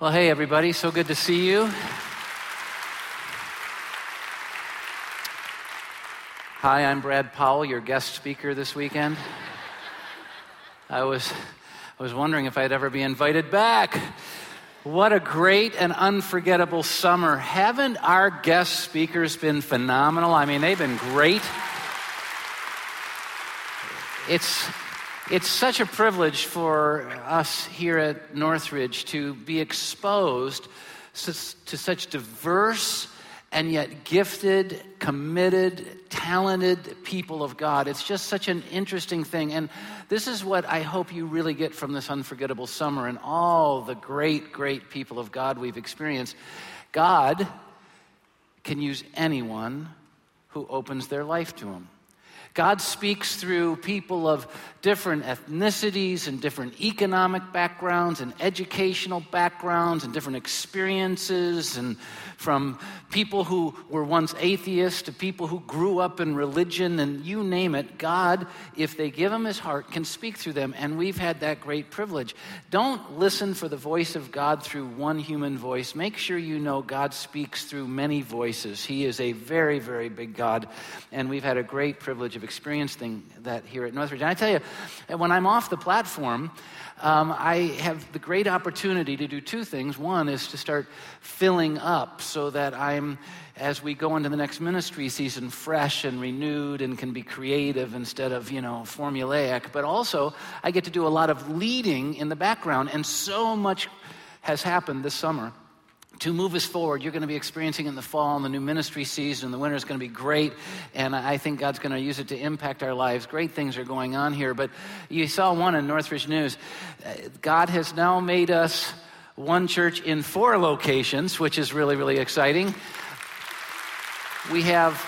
Well, hey, everybody, so good to see you. Hi, I'm Brad Powell, your guest speaker this weekend. I was, I was wondering if I'd ever be invited back. What a great and unforgettable summer. Haven't our guest speakers been phenomenal? I mean, they've been great. It's, it's such a privilege for us here at Northridge to be exposed to, such diverse and yet gifted, committed, talented people of God. It's just such an interesting thing. And this is what I hope you really get from this unforgettable summer and all the great, great people of God we've experienced. God can use anyone who opens their life to Him. God speaks through people of different ethnicities and different economic backgrounds and educational backgrounds and different experiences and from people who were once atheists to people who grew up in religion and you name it, God, if they give him his heart, can speak through them. And we've had that great privilege. Don't listen for the voice of God through one human voice. Make sure you know God speaks through many voices. He is a very, very big God. And we've had a great privilege of experiencing that here at Northridge. And I tell you, when I'm off the platform, um, I have the great opportunity to do two things. One is to start filling up so that I'm, as we go into the next ministry season, fresh and renewed and can be creative instead of, you know, formulaic. But also, I get to do a lot of leading in the background, and so much has happened this summer to move us forward. You're going to be experiencing in the fall and the new ministry season. The winter is going to be great, and I think God's going to use it to impact our lives. Great things are going on here. But you saw one in Northridge News. God has now made us one church in four locations, which is really, really exciting. We have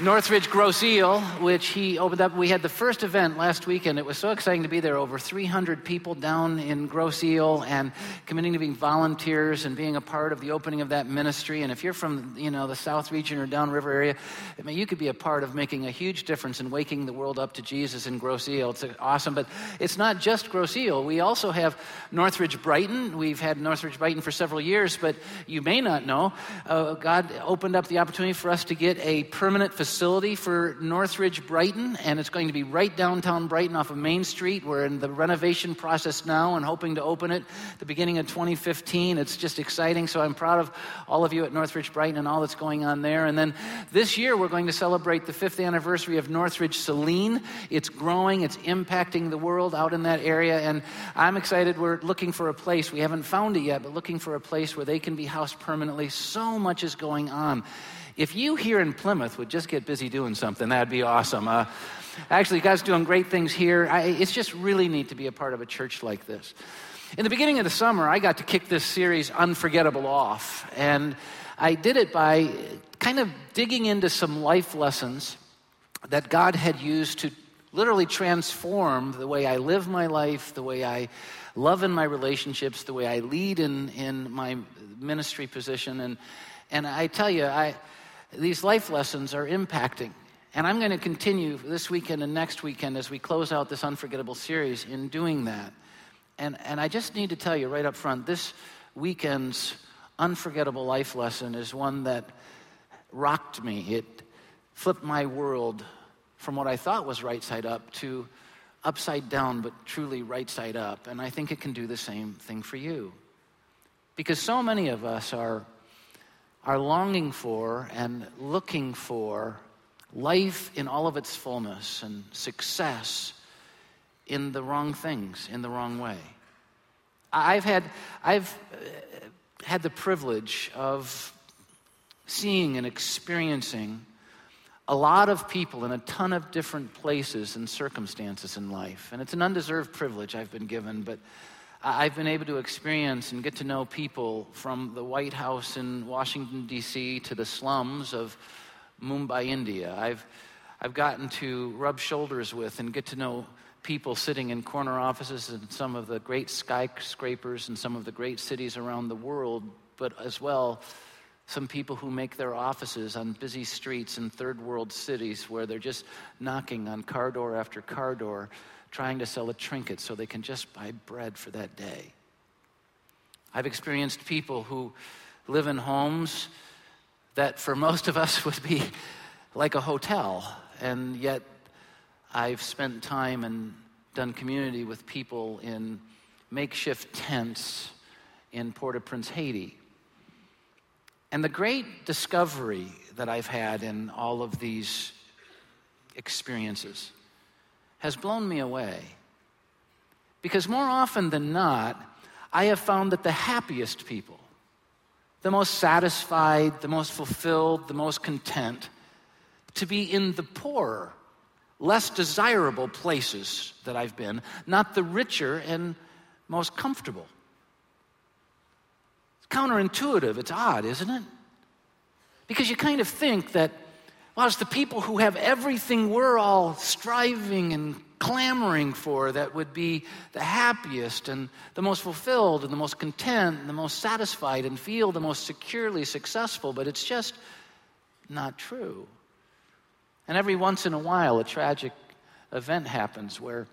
Northridge Grosse Ile, which he opened up. We had the first event last weekend. It was so exciting to be there. Over 300 people down in Grosse Ile and committing to being volunteers and being a part of the opening of that ministry. And if you're from, you know, the South region or downriver area, I mean, you could be a part of making a huge difference in waking the world up to Jesus in Grosse Ile. It's awesome. But it's not just Grosse Ile. We also have Northridge Brighton. We've had Northridge Brighton for several years, but you may not know, uh, God opened up the opportunity for us to get a permanent facility for Northridge Brighton, and it's going to be right downtown Brighton off of Main Street. We're in the renovation process now and hoping to open it the beginning of 2015. It's just exciting, so I'm proud of all of you at Northridge Brighton and all that's going on there. And then this year, we're going to celebrate the fifth anniversary of Northridge Saline. It's growing, it's impacting the world out in that area, and I'm excited. We're looking for a place. We haven't found it yet, but looking for a place where they can be housed permanently. So much is going on. If you here in Plymouth would just get busy doing something, that'd be awesome. Uh, actually, guys doing great things here. I, it's just really neat to be a part of a church like this. In the beginning of the summer, I got to kick this series, Unforgettable, off. And I did it by kind of digging into some life lessons that God had used to literally transform the way I live my life, the way I love in my relationships, the way I lead in, in my ministry position. And, and I tell you, I, these life lessons are impacting. And I'm going to continue this weekend and next weekend as we close out this unforgettable series in doing that. And, and I just need to tell you right up front this weekend's unforgettable life lesson is one that rocked me. It flipped my world from what I thought was right side up to upside down, but truly right side up. And I think it can do the same thing for you. Because so many of us are are longing for and looking for life in all of its fullness and success in the wrong things, in the wrong way. I've had, I've uh, had the privilege of seeing and experiencing a lot of people in a ton of different places and circumstances in life. And it's an undeserved privilege I've been given, but I've been able to experience and get to know people from the White House in Washington, D.C., to the slums of Mumbai, India. I've, I've gotten to rub shoulders with and get to know people sitting in corner offices in some of the great skyscrapers in some of the great cities around the world, but as well, some people who make their offices on busy streets in third world cities where they're just knocking on car door after car door trying to sell a trinket so they can just buy bread for that day. I've experienced people who live in homes that for most of us would be like a hotel, and yet I've spent time and done community with people in makeshift tents in Port au Prince, Haiti. And the great discovery that I've had in all of these experiences has blown me away. Because more often than not, I have found that the happiest people, the most satisfied, the most fulfilled, the most content, to be in the poorer, less desirable places that I've been, not the richer and most comfortable. It's counterintuitive. It's odd, isn't it? Because you kind of think that, it's the people who have everything we're all striving and clamoring for that would be the happiest and the most fulfilled and the most content and the most satisfied and feel the most securely successful, but it's just not true. And every once in a while, a tragic event happens where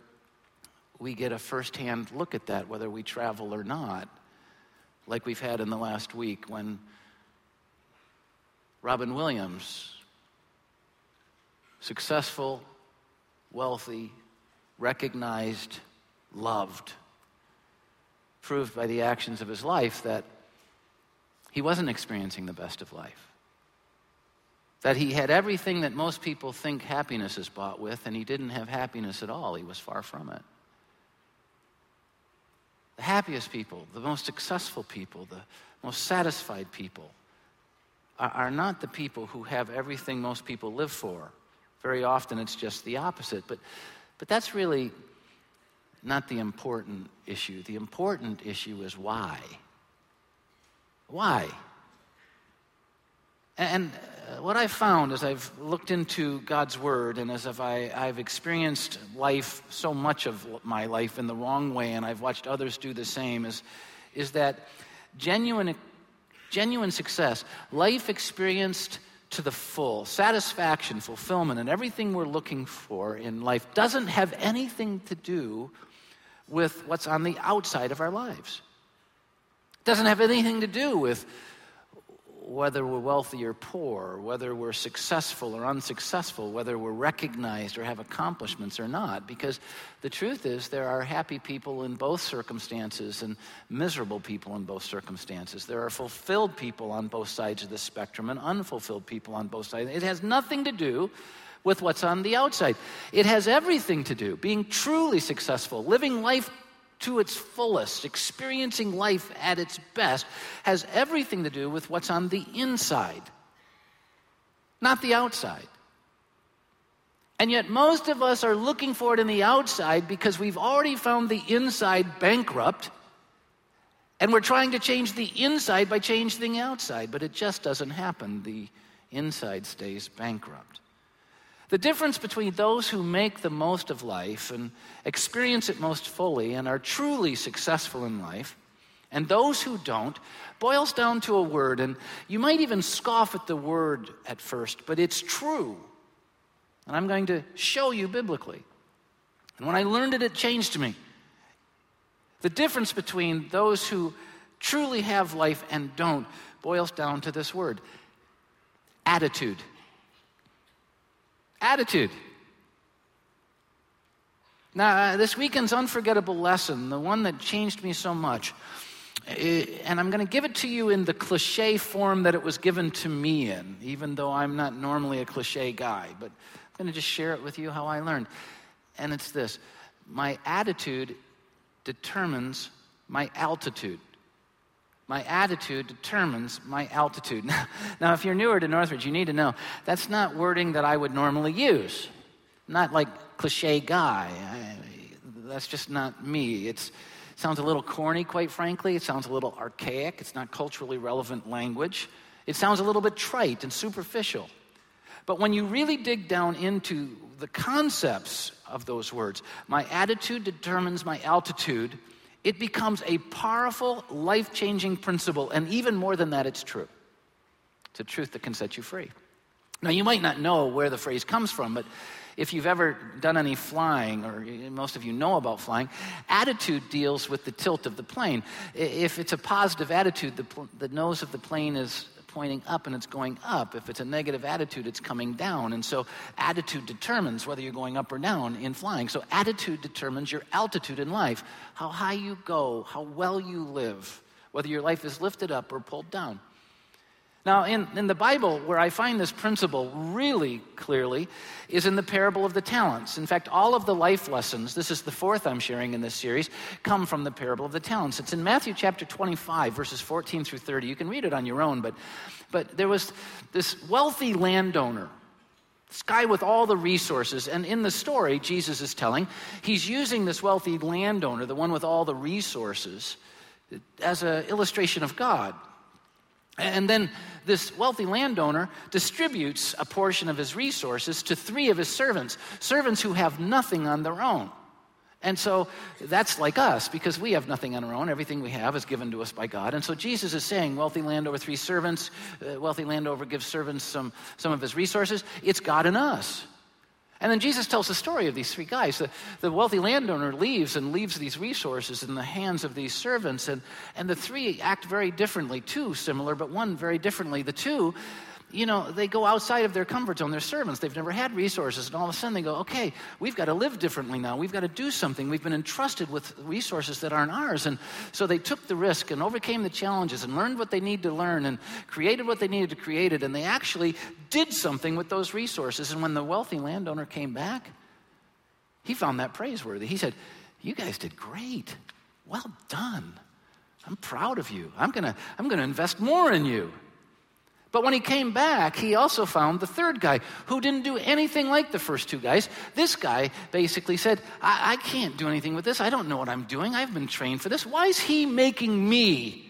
we get a firsthand look at that, whether we travel or not, like we've had in the last week when Robin Williams, successful, wealthy, recognized, loved, proved by the actions of his life that he wasn't experiencing the best of life. That he had everything that most people think happiness is bought with, and he didn't have happiness at all. He was far from it. The happiest people, the most successful people, the most satisfied people are, are not the people who have everything most people live for. Very often it's just the opposite. But but that's really not the important issue. The important issue is why. Why? And uh, what I've found as I've looked into God's Word and as if I, I've experienced life, so much of my life in the wrong way, and I've watched others do the same, is, is that genuine, genuine success, life experienced to the full, satisfaction, fulfillment, and everything we're looking for in life doesn't have anything to do with what's on the outside of our lives. It doesn't have anything to do with whether we're wealthy or poor, whether we're successful or unsuccessful, whether we're recognized or have accomplishments or not. Because the truth is, there are happy people in both circumstances and miserable people in both circumstances. There are fulfilled people on both sides of the spectrum and unfulfilled people on both sides. It has nothing to do with what's on the outside, it has everything to do. Being truly successful, living life to its fullest, experiencing life at its best, has everything to do with what's on the inside, not the outside. And yet, most of us are looking for it in the outside because we've already found the inside bankrupt, and we're trying to change the inside by changing the outside, but it just doesn't happen. The inside stays bankrupt. The difference between those who make the most of life and experience it most fully and are truly successful in life and those who don't boils down to a word, and you might even scoff at the word at first, but it's true. And I'm going to show you biblically. And when I learned it, it changed me. The difference between those who truly have life and don't boils down to this word attitude. Attitude. Now, uh, this weekend's unforgettable lesson, the one that changed me so much, eh, and I'm going to give it to you in the cliche form that it was given to me in, even though I'm not normally a cliche guy, but I'm going to just share it with you how I learned. And it's this my attitude determines my altitude. My attitude determines my altitude. Now, if you're newer to Northridge, you need to know that's not wording that I would normally use. Not like cliche guy. I, that's just not me. It sounds a little corny, quite frankly. It sounds a little archaic. It's not culturally relevant language. It sounds a little bit trite and superficial. But when you really dig down into the concepts of those words, my attitude determines my altitude it becomes a powerful, life changing principle. And even more than that, it's true. It's a truth that can set you free. Now, you might not know where the phrase comes from, but if you've ever done any flying, or most of you know about flying, attitude deals with the tilt of the plane. If it's a positive attitude, the, the nose of the plane is pointing up and it's going up. If it's a negative attitude, it's coming down. And so attitude determines whether you're going up or down in flying. So attitude determines your altitude in life, how high you go, how well you live, whether your life is lifted up or pulled down. Now, in, in the Bible, where I find this principle really clearly is in the parable of the talents. In fact, all of the life lessons, this is the fourth I'm sharing in this series, come from the parable of the talents. It's in Matthew chapter 25, verses 14 through 30. You can read it on your own, but, but there was this wealthy landowner this guy with all the resources. And in the story, Jesus is telling, he's using this wealthy landowner, the one with all the resources, as an illustration of God. And then this wealthy landowner distributes a portion of his resources to three of his servants, servants who have nothing on their own. And so that's like us because we have nothing on our own. Everything we have is given to us by God. And so Jesus is saying, wealthy landowner, three servants, uh, wealthy landowner gives servants some, some of his resources. It's God in us. And then Jesus tells the story of these three guys. The, the, wealthy landowner leaves and leaves these resources in the hands of these servants. And, and the three act very differently. Two similar, but one very differently. The two you know, they go outside of their comfort zone. They're servants. They've never had resources. And all of a sudden they go, okay, we've got to live differently now. We've got to do something. We've been entrusted with resources that aren't ours. And so they took the risk and overcame the challenges and learned what they need to learn and created what they needed to create it. And they actually did something with those resources. And when the wealthy landowner came back, he found that praiseworthy. He said, You guys did great. Well done. I'm proud of you. I'm going to I'm going to invest more in you. But when he came back, he also found the third guy who didn't do anything like the first two guys. This guy basically said, I, I, can't do anything with this. I don't know what I'm doing. I've been trained for this. Why is he making me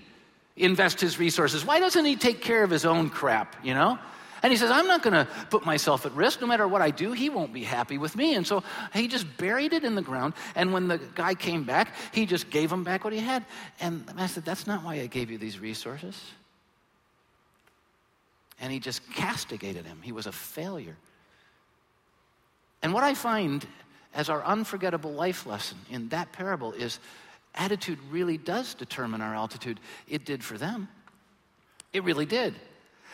invest his resources? Why doesn't he take care of his own crap, you know? And he says, I'm not going to put myself at risk. No matter what I do, he won't be happy with me. And so he just buried it in the ground. And when the guy came back, he just gave him back what he had. And I said, That's not why I gave you these resources and he just castigated him. He was a failure. And what I find as our unforgettable life lesson in that parable is attitude really does determine our altitude. It did for them. It really did.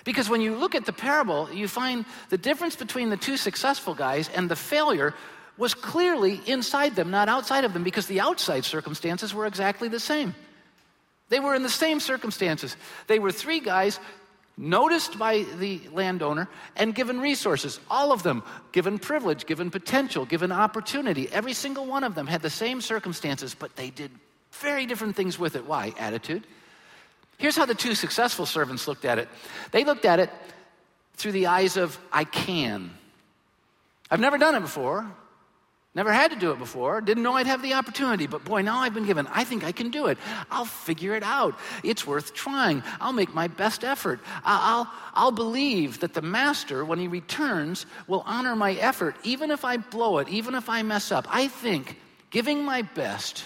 Because when you look at the parable, you find the difference between the two successful guys and the failure was clearly inside them, not outside of them, because the outside circumstances were exactly the same. They were in the same circumstances. They were three guys noticed by the landowner and given resources. All of them given privilege, given potential, given opportunity. Every single one of them had the same circumstances, but they did very different things with it. Why? Attitude. Here's how the two successful servants looked at it they looked at it through the eyes of, I can. I've never done it before. Never had to do it before. Didn't know I'd have the opportunity, but boy, now I've been given. I think I can do it. I'll figure it out. It's worth trying. I'll make my best effort. I'll, I'll believe that the master, when he returns, will honor my effort, even if I blow it, even if I mess up. I think giving my best,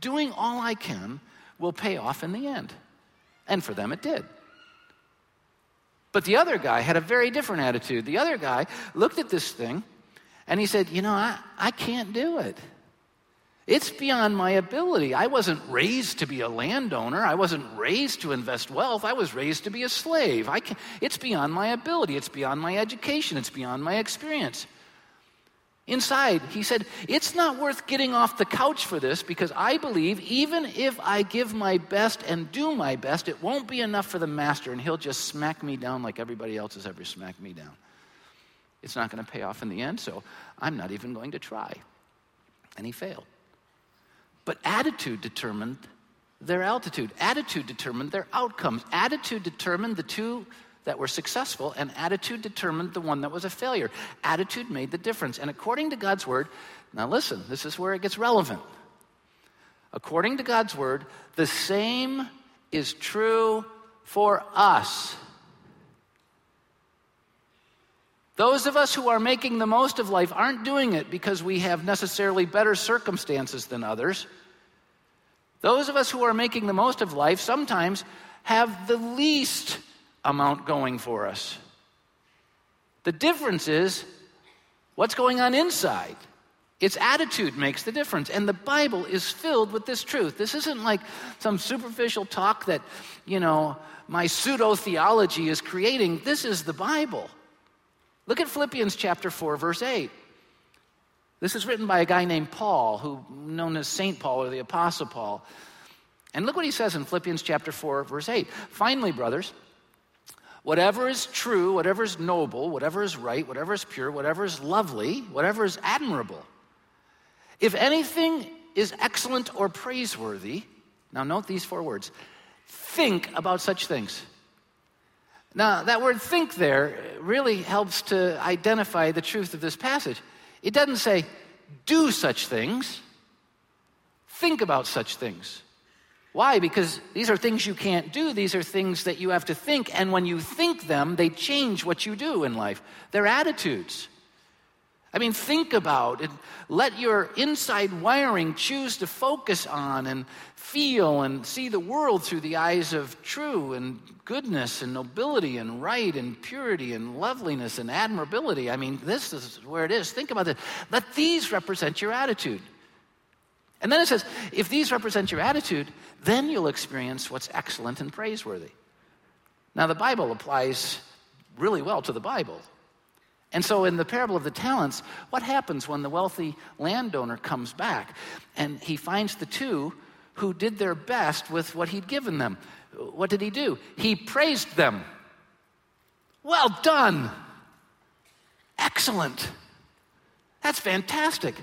doing all I can, will pay off in the end. And for them, it did. But the other guy had a very different attitude. The other guy looked at this thing and he said, You know, I, I can't do it. It's beyond my ability. I wasn't raised to be a landowner. I wasn't raised to invest wealth. I was raised to be a slave. I can, it's beyond my ability. It's beyond my education. It's beyond my experience. Inside, he said, It's not worth getting off the couch for this because I believe even if I give my best and do my best, it won't be enough for the master and he'll just smack me down like everybody else has ever smacked me down. It's not going to pay off in the end, so I'm not even going to try. And he failed. But attitude determined their altitude, attitude determined their outcomes, attitude determined the two that were successful, and attitude determined the one that was a failure. Attitude made the difference. And according to God's word, now listen, this is where it gets relevant. According to God's word, the same is true for us. Those of us who are making the most of life aren't doing it because we have necessarily better circumstances than others. Those of us who are making the most of life sometimes have the least amount going for us. The difference is What's going on inside? Its attitude makes the difference. And the Bible is filled with this truth. This isn't like some superficial talk that, you know, my pseudo theology is creating. This is the Bible. Look at Philippians chapter 4, verse 8. This is written by a guy named Paul, who known as Saint Paul or the Apostle Paul. And look what he says in Philippians chapter 4, verse 8. Finally, brothers, whatever is true, whatever is noble, whatever is right, whatever is pure, whatever is lovely, whatever is admirable, if anything is excellent or praiseworthy, now note these four words think about such things. Now, that word think there really helps to identify the truth of this passage. It doesn't say do such things, think about such things. Why? Because these are things you can't do. These are things that you have to think. And when you think them, they change what you do in life. They're attitudes. I mean, think about and let your inside wiring choose to focus on and feel and see the world through the eyes of true and goodness and nobility and right and purity and loveliness and admirability. I mean, this is where it is. Think about this. Let these represent your attitude. And then it says, if these represent your attitude, then you'll experience what's excellent and praiseworthy. Now, the Bible applies really well to the Bible. And so, in the parable of the talents, what happens when the wealthy landowner comes back and he finds the two who did their best with what he'd given them? What did he do? He praised them. Well done. Excellent. That's fantastic.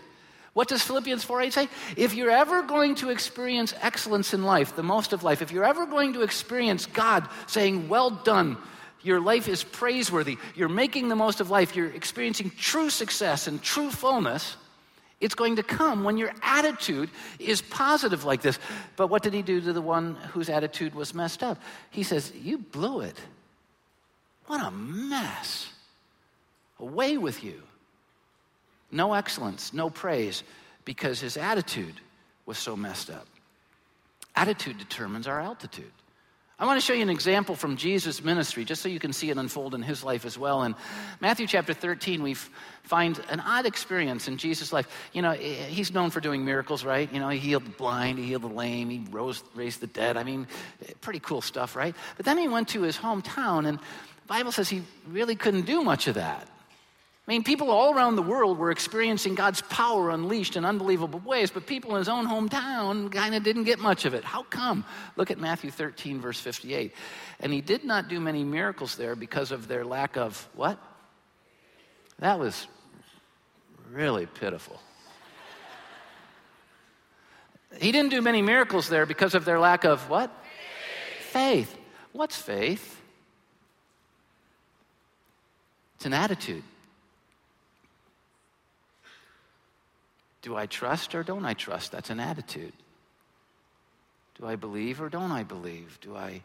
What does Philippians 4:8 say? If you're ever going to experience excellence in life, the most of life, if you're ever going to experience God saying, Well done, your life is praiseworthy, you're making the most of life, you're experiencing true success and true fullness, it's going to come when your attitude is positive like this. But what did he do to the one whose attitude was messed up? He says, You blew it. What a mess. Away with you. No excellence, no praise, because his attitude was so messed up. Attitude determines our altitude. I want to show you an example from Jesus' ministry, just so you can see it unfold in his life as well. In Matthew chapter 13, we find an odd experience in Jesus' life. You know, eh, he's known for doing miracles, right? You know, he healed the blind, he healed the lame, he rose, raised the dead. I mean, eh, pretty cool stuff, right? But then he went to his hometown, and the Bible says he really couldn't do much of that. I mean, people all around the world were experiencing God's power unleashed in unbelievable ways, but people in his own hometown kind of didn't get much of it. How come? Look at Matthew 13, verse 58. And he did not do many miracles there because of their lack of what? That was really pitiful. He didn't do many miracles there because of their lack of what? Faith. faith. What's faith? It's an attitude. Do I trust or don't I trust? That's an attitude. Do I believe or don't I believe? Do I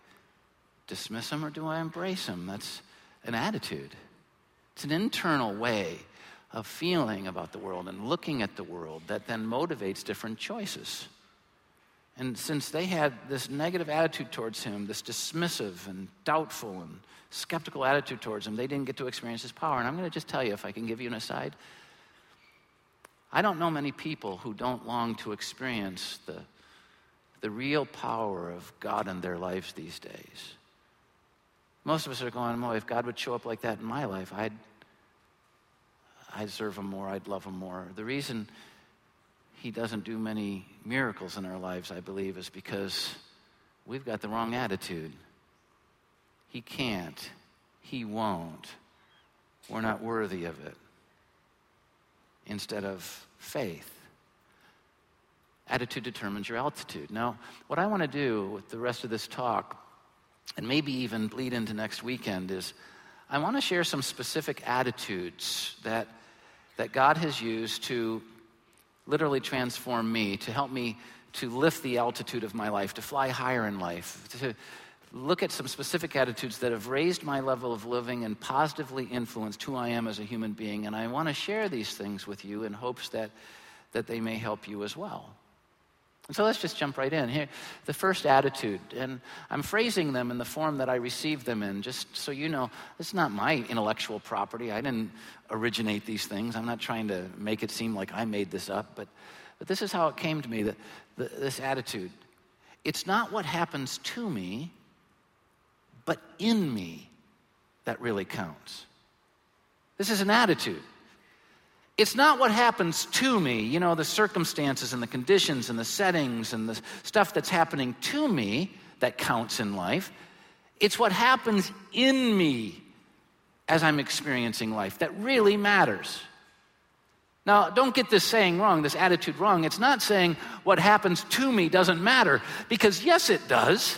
dismiss him or do I embrace him? That's an attitude. It's an internal way of feeling about the world and looking at the world that then motivates different choices. And since they had this negative attitude towards him, this dismissive and doubtful and skeptical attitude towards him, they didn't get to experience his power. And I'm going to just tell you, if I can give you an aside, I don't know many people who don't long to experience the, the real power of God in their lives these days. Most of us are going, well, if God would show up like that in my life, I'd, I'd serve him more, I'd love him more. The reason he doesn't do many miracles in our lives, I believe, is because we've got the wrong attitude. He can't, he won't. We're not worthy of it instead of faith. Attitude determines your altitude. Now, what I want to do with the rest of this talk, and maybe even bleed into next weekend, is I want to share some specific attitudes that, that God has used to literally transform me, to help me to lift the altitude of my life, to fly higher in life, to, look at some specific attitudes that have raised my level of living and positively influenced who I am as a human being. And I want to share these things with you in hopes that, that they may help you as well. And so let's just jump right in. Here, the first attitude, and I'm phrasing them in the form that I received them in, just so you know, it's not my intellectual property. I didn't originate these things. I'm not trying to make it seem like I made this up, but, but this is how it came to me that, this attitude. It's not what happens to me, but in me that really counts. This is an attitude. It's not what happens to me, you know, the circumstances and the conditions and the settings and the stuff that's happening to me that counts in life. It's what happens in me as I'm experiencing life that really matters. Now, don't get this saying wrong, this attitude wrong. It's not saying what happens to me doesn't matter, because yes, it does.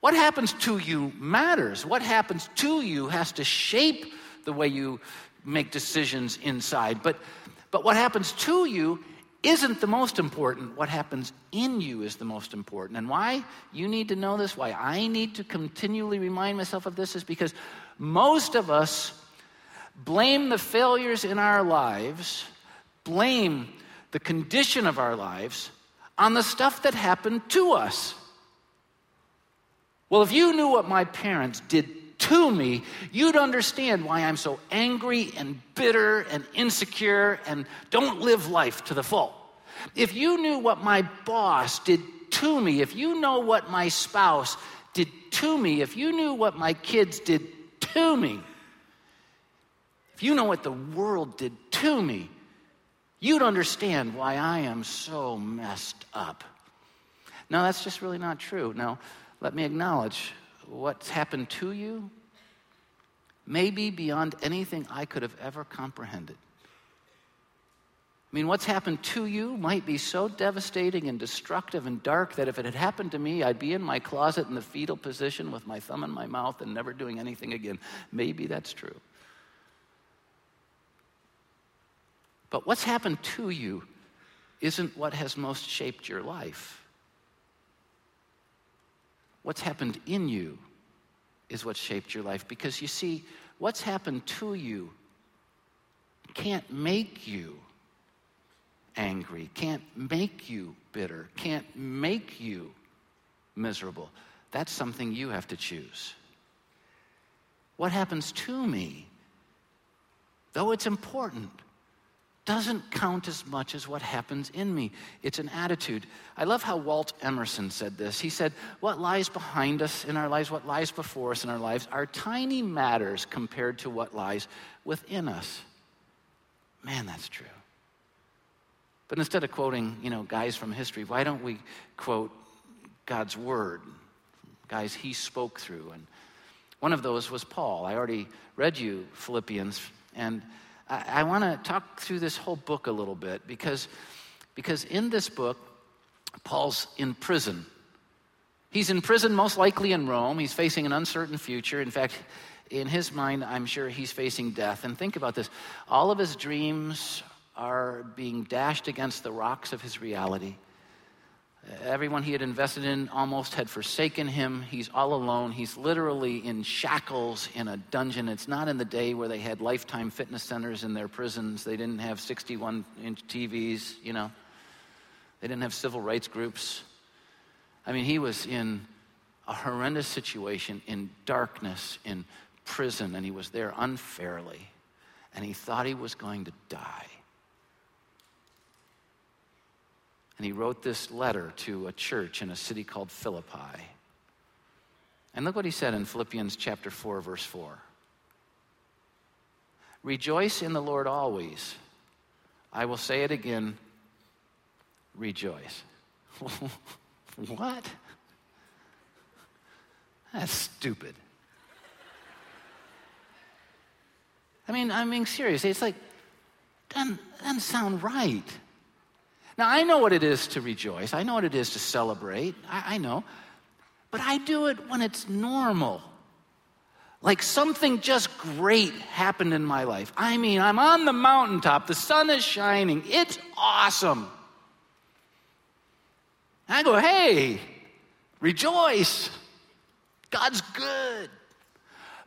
What happens to you matters. What happens to you has to shape the way you make decisions inside. But, but what happens to you isn't the most important. What happens in you is the most important. And why you need to know this, why I need to continually remind myself of this, is because most of us blame the failures in our lives, blame the condition of our lives on the stuff that happened to us. Well, if you knew what my parents did to me, you'd understand why I'm so angry and bitter and insecure and don't live life to the full. If you knew what my boss did to me, if you know what my spouse did to me, if you knew what my kids did to me, if you know what the world did to me, you'd understand why I am so messed up. Now, that's just really not true. Now, let me acknowledge what's happened to you may be beyond anything I could have ever comprehended. I mean, what's happened to you might be so devastating and destructive and dark that if it had happened to me, I'd be in my closet in the fetal position with my thumb in my mouth and never doing anything again. Maybe that's true. But what's happened to you isn't what has most shaped your life. What's happened in you is what shaped your life. Because you see, what's happened to you can't make you angry, can't make you bitter, can't make you miserable. That's something you have to choose. What happens to me, though it's important, doesn't count as much as what happens in me. It's an attitude. I love how Walt Emerson said this. He said, What lies behind us in our lives, what lies before us in our lives, are tiny matters compared to what lies within us. Man, that's true. But instead of quoting, you know, guys from history, why don't we quote God's word, guys he spoke through? And one of those was Paul. I already read you Philippians, and I, I want to talk through this whole book a little bit because, because in this book, Paul's in prison. He's in prison, most likely in Rome. He's facing an uncertain future. In fact, in his mind, I'm sure he's facing death. And think about this all of his dreams are being dashed against the rocks of his reality. Everyone he had invested in almost had forsaken him. He's all alone. He's literally in shackles in a dungeon. It's not in the day where they had lifetime fitness centers in their prisons. They didn't have 61 inch TVs, you know. They didn't have civil rights groups. I mean, he was in a horrendous situation, in darkness, in prison, and he was there unfairly. And he thought he was going to die. And he wrote this letter to a church in a city called Philippi. And look what he said in Philippians chapter 4, verse 4. Rejoice in the Lord always. I will say it again rejoice. what? That's stupid. I mean, I'm being serious. It's like, doesn't, doesn't sound right. Now, I know what it is to rejoice, I know what it is to celebrate. I, I know. But I do it when it's normal. Like something just great happened in my life. I mean, I'm on the mountaintop, the sun is shining, it's awesome. I go, hey, rejoice. God's good.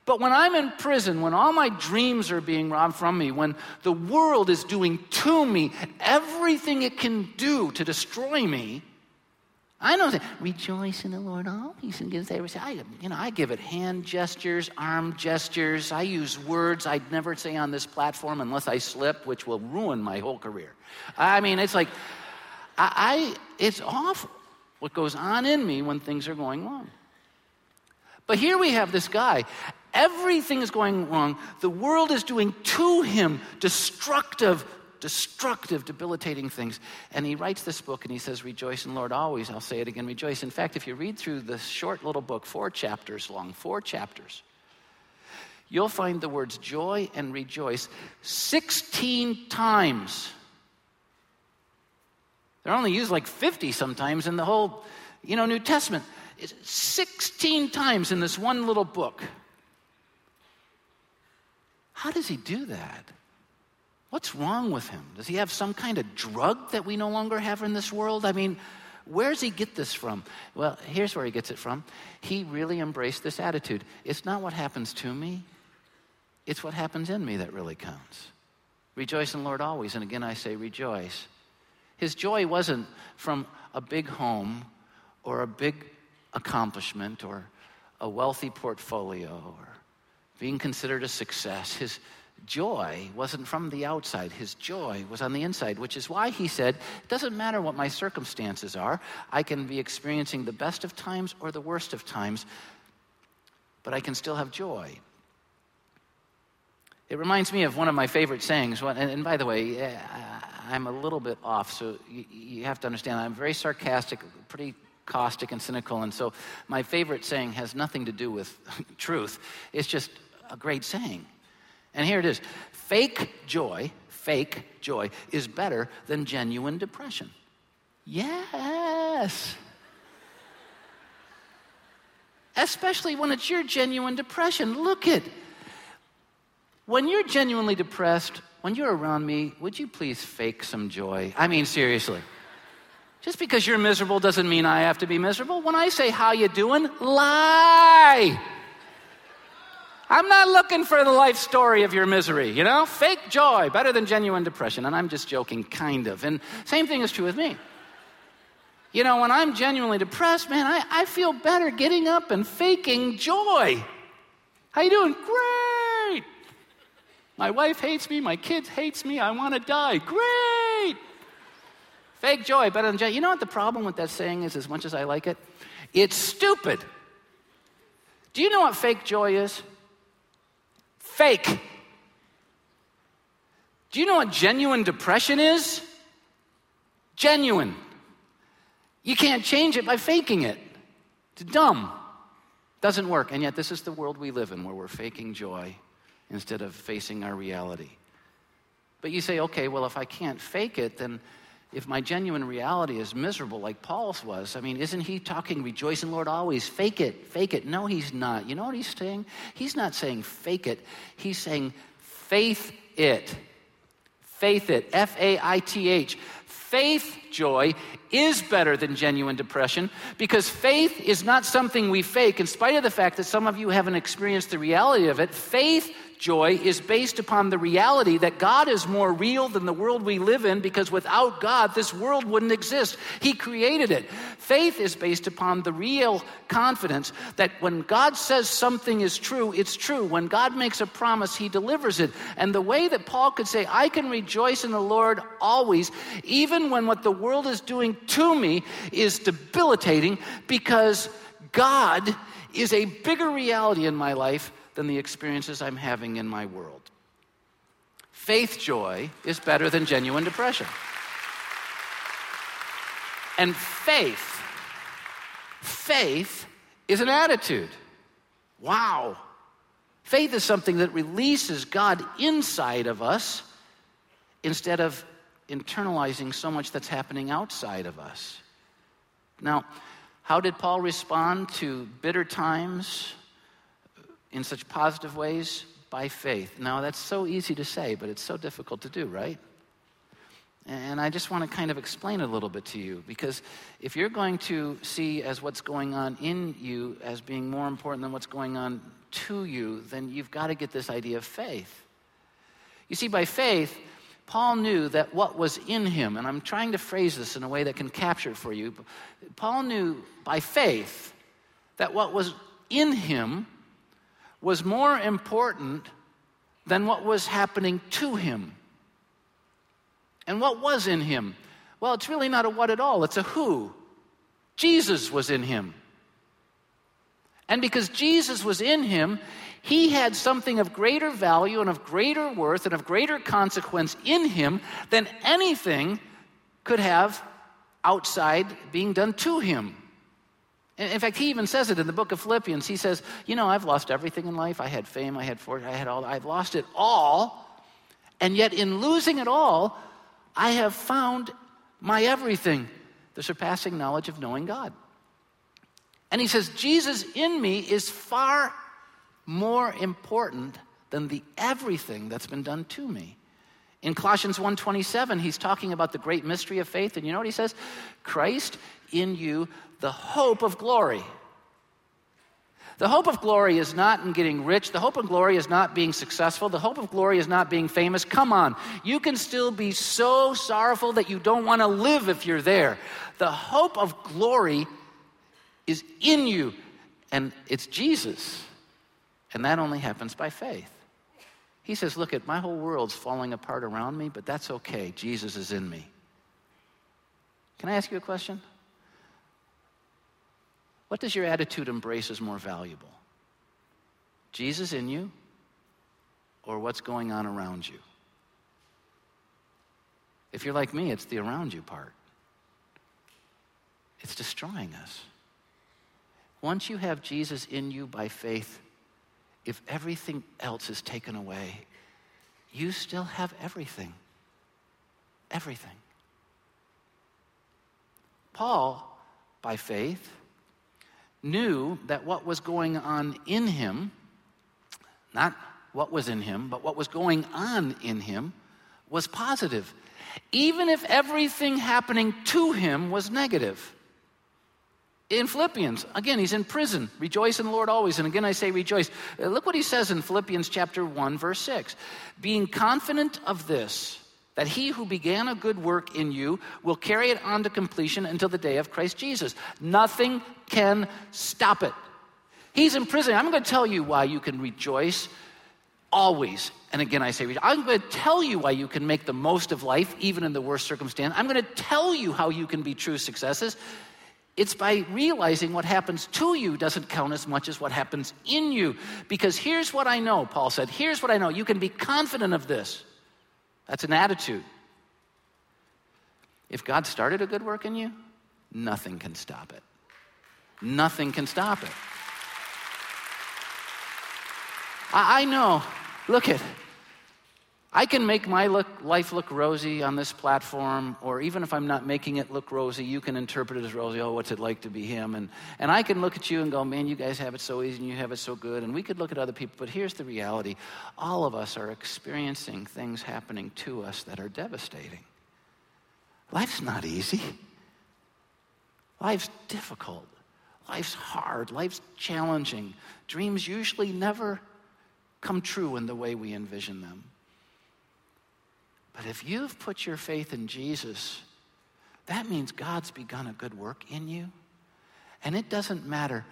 But when I'm in prison, when all my dreams are being robbed from me, when the world is doing to me everything it can do to destroy me, I know that rejoice in the Lord always and give thanks. I, you know, I give it hand gestures, arm gestures. I use words I'd never say on this platform unless I slip, which will ruin my whole career. I mean, it's like, I, I it's awful what goes on in me when things are going wrong. But here we have this guy. Everything is going wrong. The world is doing to him destructive, destructive, debilitating things. And he writes this book and he says, Rejoice in Lord always. I'll say it again, rejoice. In fact, if you read through this short little book, four chapters long, four chapters, you'll find the words joy and rejoice 16 times. They're only used like 50 sometimes in the whole, you know, New Testament. 16 times in this one little book. How does he do that? What's wrong with him? Does he have some kind of drug that we no longer have in this world? I mean, where does he get this from? Well, here's where he gets it from. He really embraced this attitude. It's not what happens to me, it's what happens in me that really counts. Rejoice in the Lord always. And again, I say rejoice. His joy wasn't from a big home or a big accomplishment or a wealthy portfolio or being considered a success. His joy wasn't from the outside, his joy was on the inside, which is why he said, It doesn't matter what my circumstances are, I can be experiencing the best of times or the worst of times, but I can still have joy. It reminds me of one of my favorite sayings. And by the way, eh, I'm a little bit off, so you have to understand I'm very sarcastic, pretty caustic and cynical. And so my favorite saying has nothing to do with truth. It's just a great saying. And here it is fake joy, fake joy is better than genuine depression. Yes. Especially when it's your genuine depression. Look at when you're genuinely depressed, when you're around me, would you please fake some joy? I mean, seriously. Just because you're miserable doesn't mean I have to be miserable. When I say how you doing, lie. I'm not looking for the life story of your misery, you know? Fake joy, better than genuine depression. And I'm just joking, kind of. And same thing is true with me. You know, when I'm genuinely depressed, man, I, I feel better getting up and faking joy. How you doing? Great. My wife hates me, my kids hates me, I want to die. Great. Fake joy better than joy. You know what the problem with that saying is, as much as I like it? It's stupid. Do you know what fake joy is? Fake. Do you know what genuine depression is? Genuine. You can't change it by faking it. It's dumb. Doesn't work. And yet, this is the world we live in where we're faking joy instead of facing our reality. But you say, okay, well, if I can't fake it, then if my genuine reality is miserable like Paul's was, I mean, isn't he talking rejoice in Lord always? Fake it, fake it. No, he's not. You know what he's saying? He's not saying fake it. He's saying faith it. Faith it. F A I T H. Faith joy is better than genuine depression because faith is not something we fake, in spite of the fact that some of you haven't experienced the reality of it. Faith joy is based upon the reality that God is more real than the world we live in because without God, this world wouldn't exist. He created it. Faith is based upon the real confidence that when God says something is true, it's true. When God makes a promise, He delivers it. And the way that Paul could say, I can rejoice in the Lord always, even when what the world is doing to me is debilitating, because God is a bigger reality in my life than the experiences I'm having in my world. Faith joy is better than genuine depression. And faith, faith is an attitude. Wow. Faith is something that releases God inside of us instead of internalizing so much that's happening outside of us. Now, how did Paul respond to bitter times in such positive ways? By faith. Now, that's so easy to say, but it's so difficult to do, right? And I just want to kind of explain a little bit to you because if you're going to see as what's going on in you as being more important than what's going on to you, then you've got to get this idea of faith. You see, by faith, Paul knew that what was in him, and I'm trying to phrase this in a way that can capture it for you. Paul knew by faith that what was in him was more important than what was happening to him. And what was in him? Well, it's really not a what at all, it's a who. Jesus was in him. And because Jesus was in him, he had something of greater value and of greater worth and of greater consequence in him than anything could have outside being done to him. In fact, he even says it in the book of Philippians. He says, You know, I've lost everything in life. I had fame, I had fortune, I had all, I've lost it all. And yet, in losing it all, I have found my everything the surpassing knowledge of knowing God. And he says, Jesus in me is far more important than the everything that's been done to me. In Colossians 1:27, he's talking about the great mystery of faith, and you know what he says? Christ in you, the hope of glory. The hope of glory is not in getting rich. The hope of glory is not being successful. The hope of glory is not being famous. Come on. You can still be so sorrowful that you don't want to live if you're there. The hope of glory is in you, and it's Jesus. And that only happens by faith. He says, Look at my whole world's falling apart around me, but that's okay. Jesus is in me. Can I ask you a question? What does your attitude embrace as more valuable? Jesus in you or what's going on around you? If you're like me, it's the around you part. It's destroying us. Once you have Jesus in you by faith, if everything else is taken away, you still have everything. Everything. Paul, by faith, knew that what was going on in him, not what was in him, but what was going on in him, was positive, even if everything happening to him was negative in Philippians, again, he's in prison. Rejoice in the Lord always. And again, I say rejoice. Uh, look what he says in Philippians chapter 1, verse 6. Being confident of this, that he who began a good work in you will carry it on to completion until the day of Christ Jesus. Nothing can stop it. He's in prison. I'm going to tell you why you can rejoice always. And again, I say, I'm going to tell you why you can make the most of life, even in the worst circumstance. I'm going to tell you how you can be true successes. It's by realizing what happens to you doesn't count as much as what happens in you. Because here's what I know, Paul said. Here's what I know. You can be confident of this. That's an attitude. If God started a good work in you, nothing can stop it. Nothing can stop it. I, know. Look at I can make my look, life look rosy on this platform, or even if I'm not making it look rosy, you can interpret it as rosy. Oh, what's it like to be him? And, and I can look at you and go, man, you guys have it so easy and you have it so good. And we could look at other people, but here's the reality all of us are experiencing things happening to us that are devastating. Life's not easy, life's difficult, life's hard, life's challenging. Dreams usually never come true in the way we envision them. But if you've put your faith in Jesus, that means God's begun a good work in you. And it doesn't matter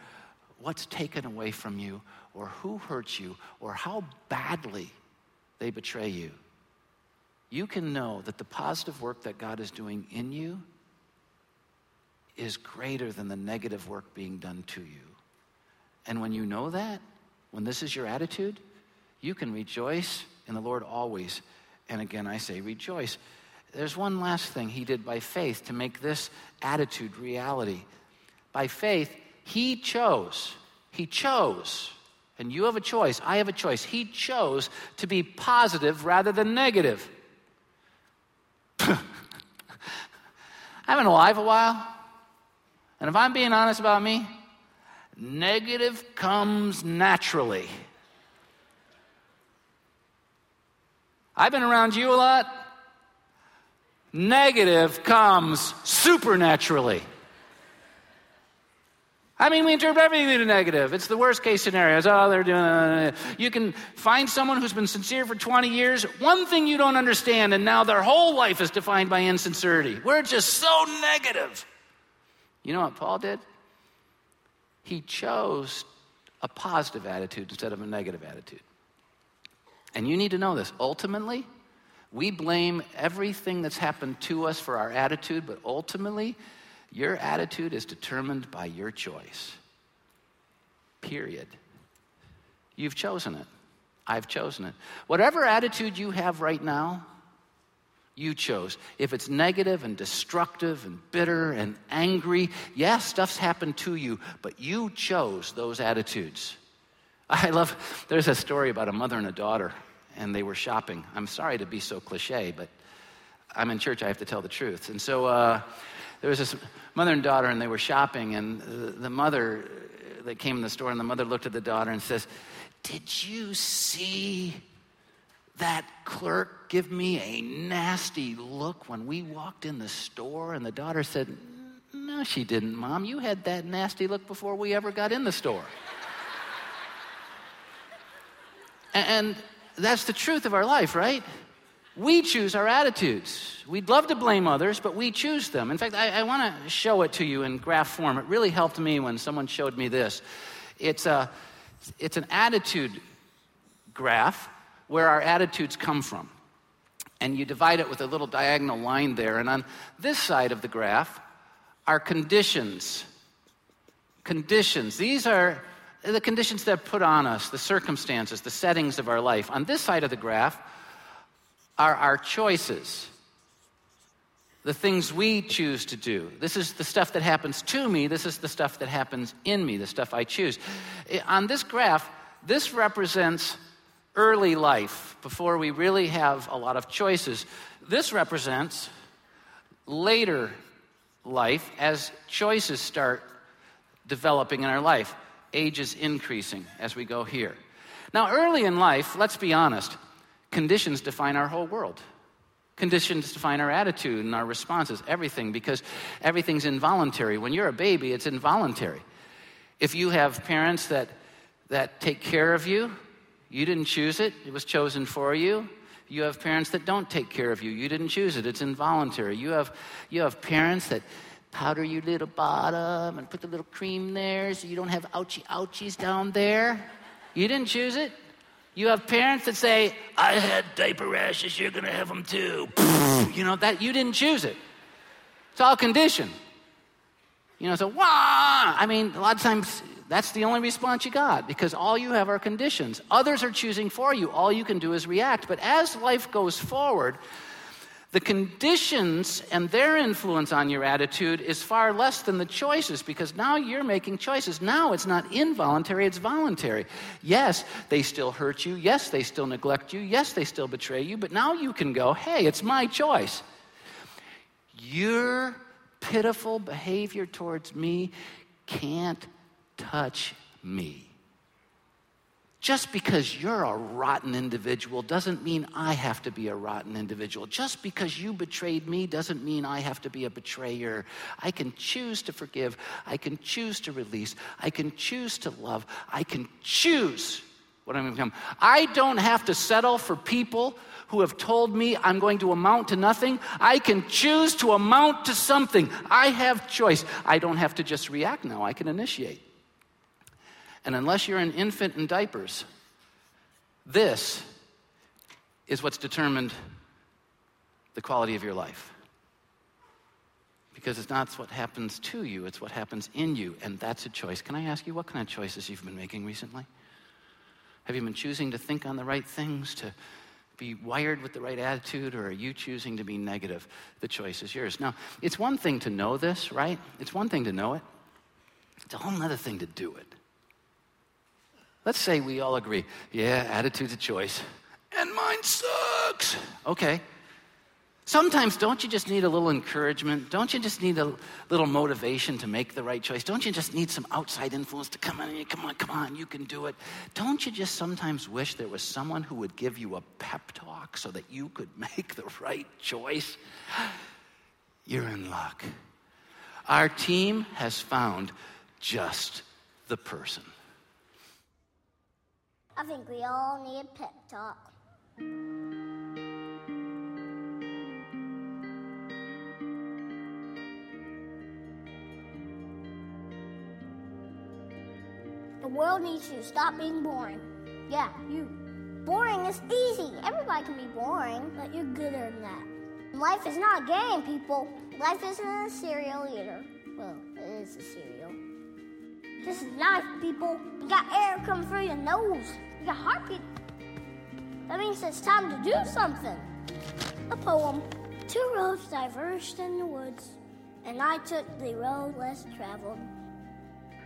what's taken away from you, or who hurts you, or how badly they betray you. You can know that the positive work that God is doing in you is greater than the negative work being done to you. And when you know that, when this is your attitude, you can rejoice in the Lord always and again, I say rejoice. There's one last thing he did by faith to make this attitude reality. By faith, he chose. He chose. And you have a choice. I have a choice. He chose to be positive rather than negative. I've been alive a while. And if I'm being honest about me, negative comes naturally. I've been around you a lot. Negative comes supernaturally. I mean, we interpret everything in a negative. It's the worst case scenario. It's, oh, they're doing. Uh, you can find someone who's been sincere for 20 years. One thing you don't understand, and now their whole life is defined by insincerity. We're just so negative. You know what Paul did? He chose a positive attitude instead of a negative attitude. And you need to know this. Ultimately, we blame everything that's happened to us for our attitude, but ultimately, your attitude is determined by your choice. Period. You've chosen it. I've chosen it. Whatever attitude you have right now, you chose. If it's negative and destructive and bitter and angry, yes, stuff's happened to you, but you chose those attitudes. I love, there's a story about a mother and a daughter, and they were shopping. I'm sorry to be so cliche, but I'm in church, I have to tell the truth. And so uh, there was this mother and daughter, and they were shopping, and the, the mother, they came in the store, and the mother looked at the daughter and says, Did you see that clerk give me a nasty look when we walked in the store? And the daughter said, No, she didn't, Mom. You had that nasty look before we ever got in the store. And that's the truth of our life, right? We choose our attitudes. We'd love to blame others, but we choose them. In fact, I, I want to show it to you in graph form. It really helped me when someone showed me this. It's, a, it's an attitude graph where our attitudes come from. And you divide it with a little diagonal line there. And on this side of the graph are conditions. Conditions. These are the conditions that are put on us, the circumstances, the settings of our life. On this side of the graph, are our choices, the things we choose to do. This is the stuff that happens to me, this is the stuff that happens in me, the stuff I choose. On this graph, this represents early life, before we really have a lot of choices. This represents later life as choices start developing in our life. Age is increasing as we go here. Now, early in life, let's be honest, conditions define our whole world. Conditions define our attitude and our responses, everything, because everything's involuntary. When you're a baby, it's involuntary. If you have parents that, that take care of you, you didn't choose it, it was chosen for you. You have parents that don't take care of you, you didn't choose it, it's involuntary. You have, you have parents that powder your little bottom and put the little cream there so you don't have ouchie ouchies down there. You didn't choose it, you have parents that say, I had diaper rashes, you're to have them too. you know, that you didn't choose it. It's all conditioned. You know, so, wah! I mean, a lot of times that's the only response you got because all you have are conditions. Others are choosing for you. All you can do is react. But as life goes forward, the conditions and their influence on your attitude is far less than the choices because now you're making choices. Now it's not involuntary, it's voluntary. Yes, they still hurt you. Yes, they still neglect you. Yes, they still betray you. But now you can go, hey, it's my choice. Your pitiful behavior towards me can't touch me. Just because you're a rotten individual doesn't mean I have to be a rotten individual. Just because you betrayed me doesn't mean I have to be a betrayer. I can choose to forgive. I can choose to release. I can choose to love. I can choose what I'm going to become. I don't have to settle for people who have told me I'm going to amount to nothing. I can choose to amount to something. I have choice. I don't have to just react now, I can initiate. And unless you're an infant in diapers, this is what's determined the quality of your life. Because it's not what happens to you, it's what happens in you, and that's a choice. Can I ask you what kind of choices you've been making recently? Have you been choosing to think on the right things, to be wired with the right attitude, or are you choosing to be negative? The choice is yours. Now, it's one thing to know this, right? It's one thing to know it, it's a whole other thing to do it. Let's say we all agree, yeah, attitude's a choice, and mine sucks. Okay. Sometimes don't you just need a little encouragement? Don't you just need a little motivation to make the right choice? Don't you just need some outside influence to come in and you, come on, come on, you can do it? Don't you just sometimes wish there was someone who would give you a pep talk so that you could make the right choice? You're in luck. Our team has found just the person. I think we all need a pep talk. The world needs you to stop being boring. Yeah, you. Boring is easy. Everybody can be boring, but you're gooder than that. Life is not a game, people. Life isn't a cereal either. Well, it is a cereal. This is life, people. You got air coming through your nose. You got heartbeat. That means it's time to do something. A poem. Two roads diverged in the woods, and I took the road less traveled.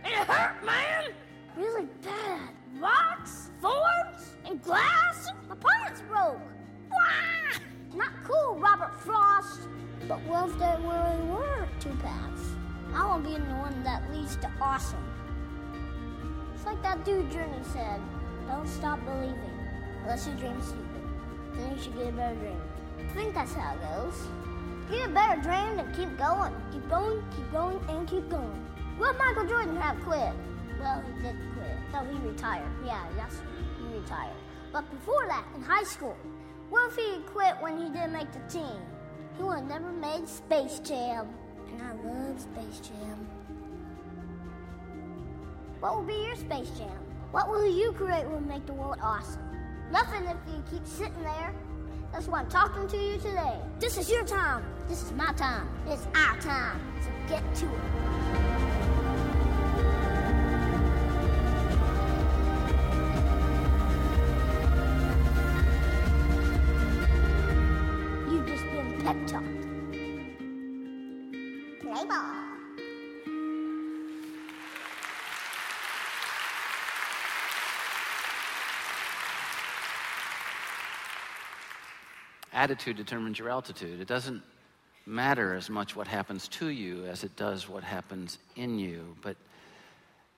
It hurt, man! Really bad. Rocks, thorns, and glass. My pants broke. Wah! Not cool, Robert Frost. But what if there really were two paths? I want to be in the one that leads to awesome. It's like that dude Journey said, don't stop believing unless you dream stupid. Then you should get a better dream. I think that's how it goes. Get a better dream and keep going. Keep going, keep going, and keep going. Will Michael Jordan have quit? Well, he did quit. No, he retired. Yeah, that's he retired. But before that, in high school, what if he quit when he didn't make the team? He would have never made Space Jam. And I love Space Jam. What will be your Space Jam? What will you create will make the world awesome? Nothing if you keep sitting there. That's why I'm talking to you today. This is your time. This is my time. It's our time. So get to it. Attitude determines your altitude. It doesn't matter as much what happens to you as it does what happens in you. But,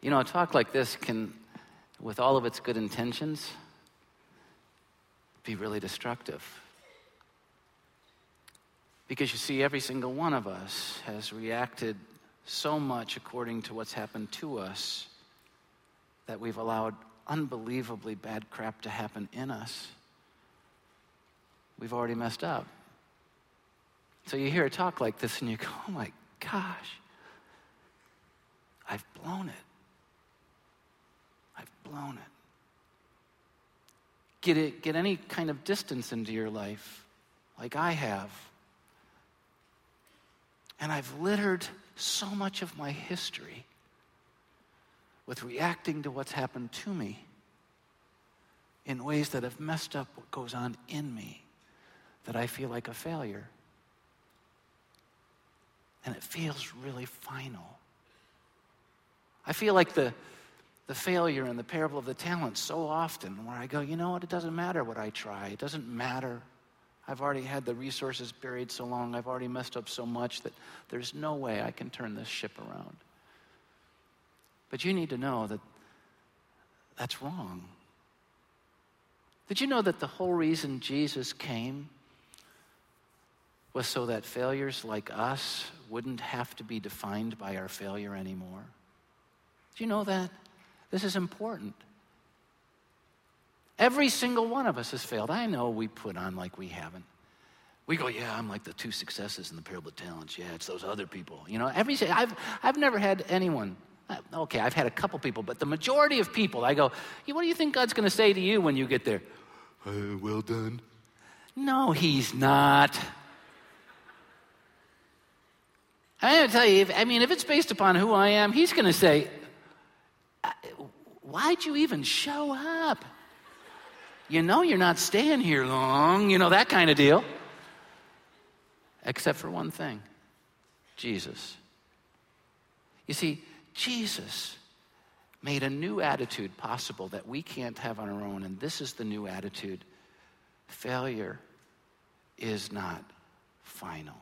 you know, a talk like this can, with all of its good intentions, be really destructive. Because you see, every single one of us has reacted so much according to what's happened to us that we've allowed unbelievably bad crap to happen in us. We've already messed up. So you hear a talk like this and you go, oh my gosh, I've blown it. I've blown it. Get, it, get any kind of distance into your life, like I have. And I've littered so much of my history with reacting to what's happened to me in ways that have messed up what goes on in me, that I feel like a failure. And it feels really final. I feel like the, the failure in the parable of the talents so often, where I go, you know what, it doesn't matter what I try, it doesn't matter. I've already had the resources buried so long, I've already messed up so much that there's no way I can turn this ship around. But you need to know that that's wrong. Did you know that the whole reason Jesus came was so that failures like us wouldn't have to be defined by our failure anymore? Do you know that? This is important. Every single one of us has failed. I know we put on like we haven't. We go, yeah, I'm like the two successes in the parable of talents. Yeah, it's those other people. You know, every I've I've never had anyone. uh, Okay, I've had a couple people, but the majority of people, I go, "Yeah, what do you think God's going to say to you when you get there? Uh, well done. No, He's not. I'm going to tell you. If, I mean, if it's based upon who I am, He's going to say, "Uh, "Why'd you even show up?" You know, you're not staying here long. You know that kind of deal. Except for one thing Jesus. You see, Jesus made a new attitude possible that we can't have on our own, and this is the new attitude failure is not final.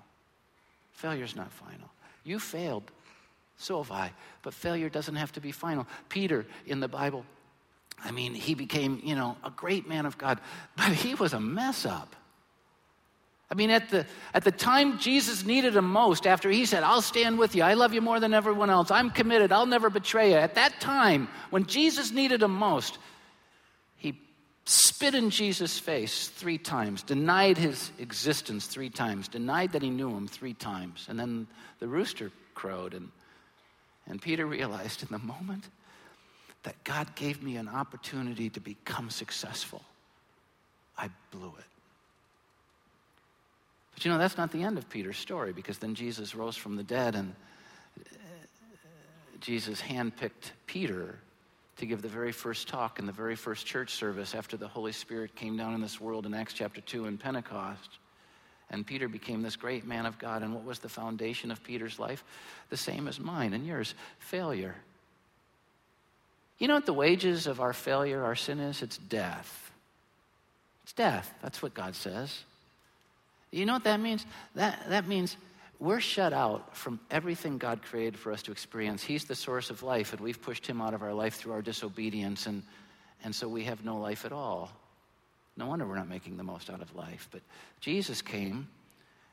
Failure is not final. You failed, so have I, but failure doesn't have to be final. Peter in the Bible, I mean, he became, you know, a great man of God, but he was a mess up. I mean, at the, at the time Jesus needed him most, after he said, I'll stand with you, I love you more than everyone else, I'm committed, I'll never betray you. At that time, when Jesus needed him most, spit in Jesus' face three times, denied his existence three times, denied that he knew him three times. And then the rooster crowed, and, and Peter realized in the moment that God gave me an opportunity to become successful. I blew it. But you know, that's not the end of Peter's story because then Jesus rose from the dead and uh, Jesus handpicked Peter to give the very first talk in the very first church service after the Holy Spirit came down in this world in Acts chapter 2 in Pentecost. And Peter became this great man of God. And what was the foundation of Peter's life? The same as mine and yours failure. You know what the wages of our failure, our sin is? It's death. It's death. That's what God says. You know what that means? That, that means we're shut out from everything God created for us to experience. He's the source of life, and we've pushed Him out of our life through our disobedience, and, and so we have no life at all. No wonder we're not making the most out of life. But Jesus came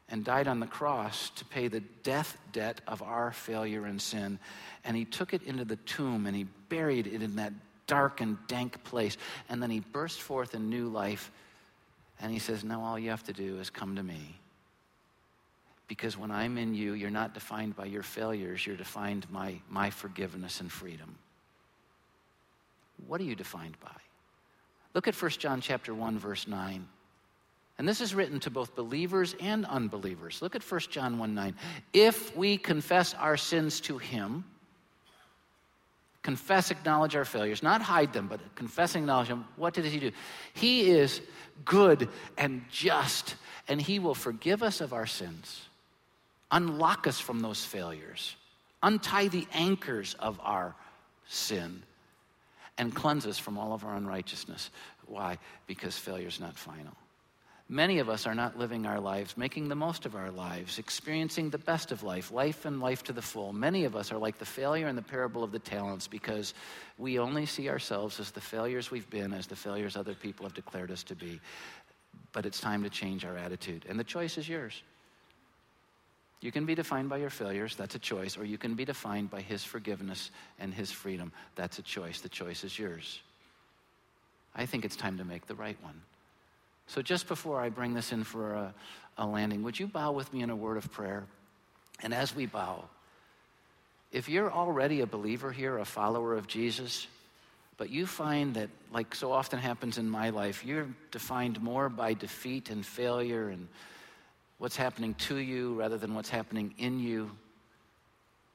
and died on the cross to pay the death debt of our failure and sin. And He took it into the tomb and He buried it in that dark and dank place. And then He burst forth in new life and he says, Now all you have to do is come to me. Because when I'm in you, you're not defined by your failures, you're defined by my forgiveness and freedom. What are you defined by? Look at 1 John chapter 1 verse 9. And this is written to both believers and unbelievers. Look at 1 John 1 9. If we confess our sins to him, confess, acknowledge our failures, not hide them, but confess, acknowledge them. What does he do? He is good and just, and he will forgive us of our sins, unlock us from those failures, untie the anchors of our sin, and cleanse us from all of our unrighteousness. Why? Because failure is not final. Many of us are not living our lives, making the most of our lives, experiencing the best of life, life and life to the full. Many of us are like the failure in the parable of the talents because we only see ourselves as the failures we've been, as the failures other people have declared us to be. But it's time to change our attitude, and the choice is yours. You can be defined by your failures, that's a choice, or you can be defined by His forgiveness and His freedom. That's a choice. The choice is yours. I think it's time to make the right one. So, just before I bring this in for a, a, landing, would you bow with me in a word of prayer? And as we bow, if you're already a believer here, a follower of Jesus, but you find that, like so often happens in my life, you're defined more by defeat and failure and what's happening to you rather than what's happening in you,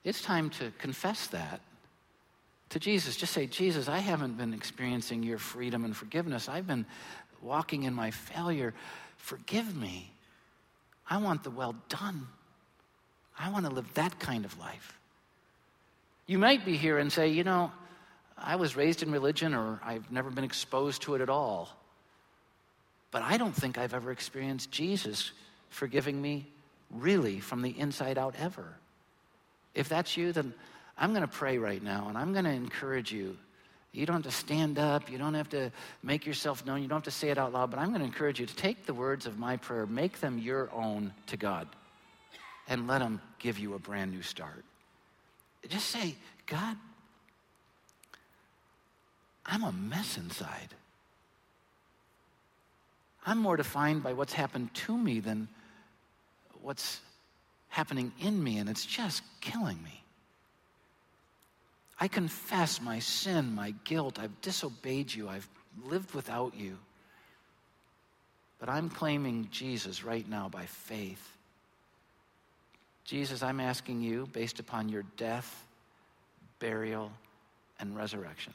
it's time to confess that to Jesus. Just say, Jesus, I haven't been experiencing your freedom and forgiveness. I've been walking in my failure. Forgive me. I want the well done. I want to live that kind of life. You might be here and say, you know, I was raised in religion or I've never been exposed to it at all. But I don't think I've ever experienced Jesus forgiving me really from the inside out ever. If that's you, then I'm going to pray right now and I'm going to encourage you you don't have to stand up. You don't have to make yourself known. You don't have to say it out loud. But I'm going to encourage you to take the words of my prayer, make them your own to God, and let Him give you a brand new start. Just say, God, I'm a mess inside. I'm more defined by what's happened to me than what's happening in me, and it's just killing me. I confess my sin, my guilt. I've disobeyed you. I've lived without you. But I'm claiming Jesus right now by faith. Jesus, I'm asking you, based upon your death, burial, and resurrection,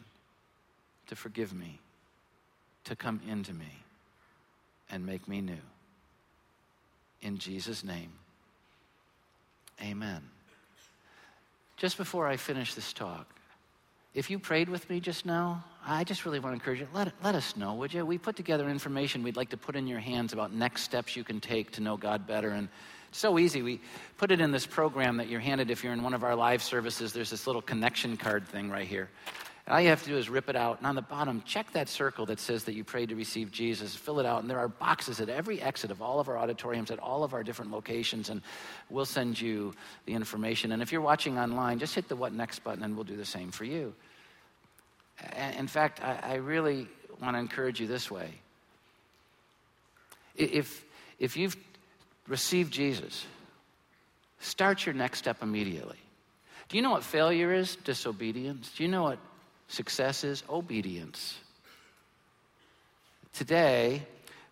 to forgive me, to come into me, and make me new. In Jesus' name, amen. Just before I finish this talk, if you prayed with me just now, I just really want to encourage you. Let, let us know, would you? We put together information we'd like to put in your hands about next steps you can take to know God better. And it's so easy. We put it in this program that you're handed if you're in one of our live services. There's this little connection card thing right here. All you have to do is rip it out. And on the bottom, check that circle that says that you prayed to receive Jesus. Fill it out. And there are boxes at every exit of all of our auditoriums at all of our different locations. And we'll send you the information. And if you're watching online, just hit the What Next button and we'll do the same for you. In fact, I really want to encourage you this way. If, if you've received Jesus, start your next step immediately. Do you know what failure is? Disobedience. Do you know what Success is obedience. Today,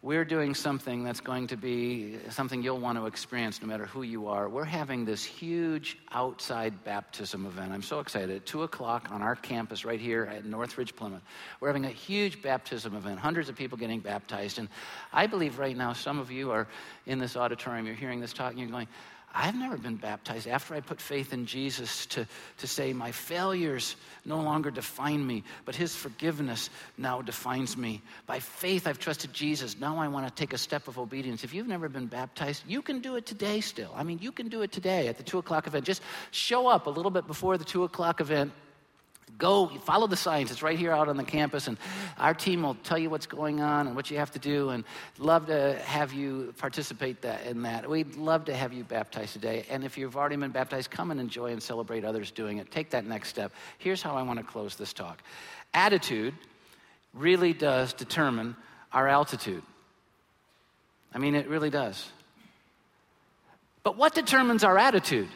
we're doing something that's going to be something you'll want to experience no matter who you are. We're having this huge outside baptism event. I'm so excited. At 2 o'clock on our campus right here at Northridge, Plymouth, we're having a huge baptism event, hundreds of people getting baptized. And I believe right now some of you are in this auditorium, you're hearing this talk, and you're going, I've never been baptized after I put faith in Jesus to, to say, My failures no longer define me, but His forgiveness now defines me. By faith, I've trusted Jesus. Now I want to take a step of obedience. If you've never been baptized, you can do it today still. I mean, you can do it today at the two o'clock event. Just show up a little bit before the two o'clock event Go, follow the signs. It's right here out on the campus, and our team will tell you what's going on and what you have to do. And love to have you participate that, in that. We'd love to have you baptized today. And if you've already been baptized, come and enjoy and celebrate others doing it. Take that next step. Here's how I want to close this talk attitude really does determine our altitude. I mean, it really does. But what determines our attitude?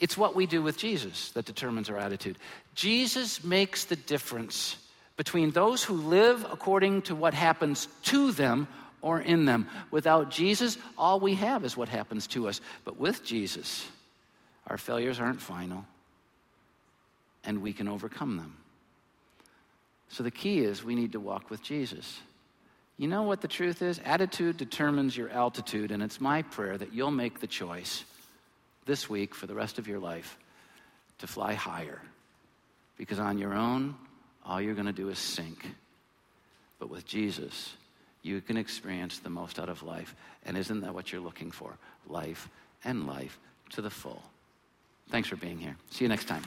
It's what we do with Jesus that determines our attitude. Jesus makes the difference between those who live according to what happens to them or in them. Without Jesus, all we have is what happens to us. But with Jesus, our failures aren't final, and we can overcome them. So the key is we need to walk with Jesus. You know what the truth is? Attitude determines your altitude, and it's my prayer that you'll make the choice this week for the rest of your life to fly higher. Because on your own, all you're going to do is sink. But with Jesus, you can experience the most out of life. And isn't that what you're looking for? Life and life to the full. Thanks for being here. See you next time.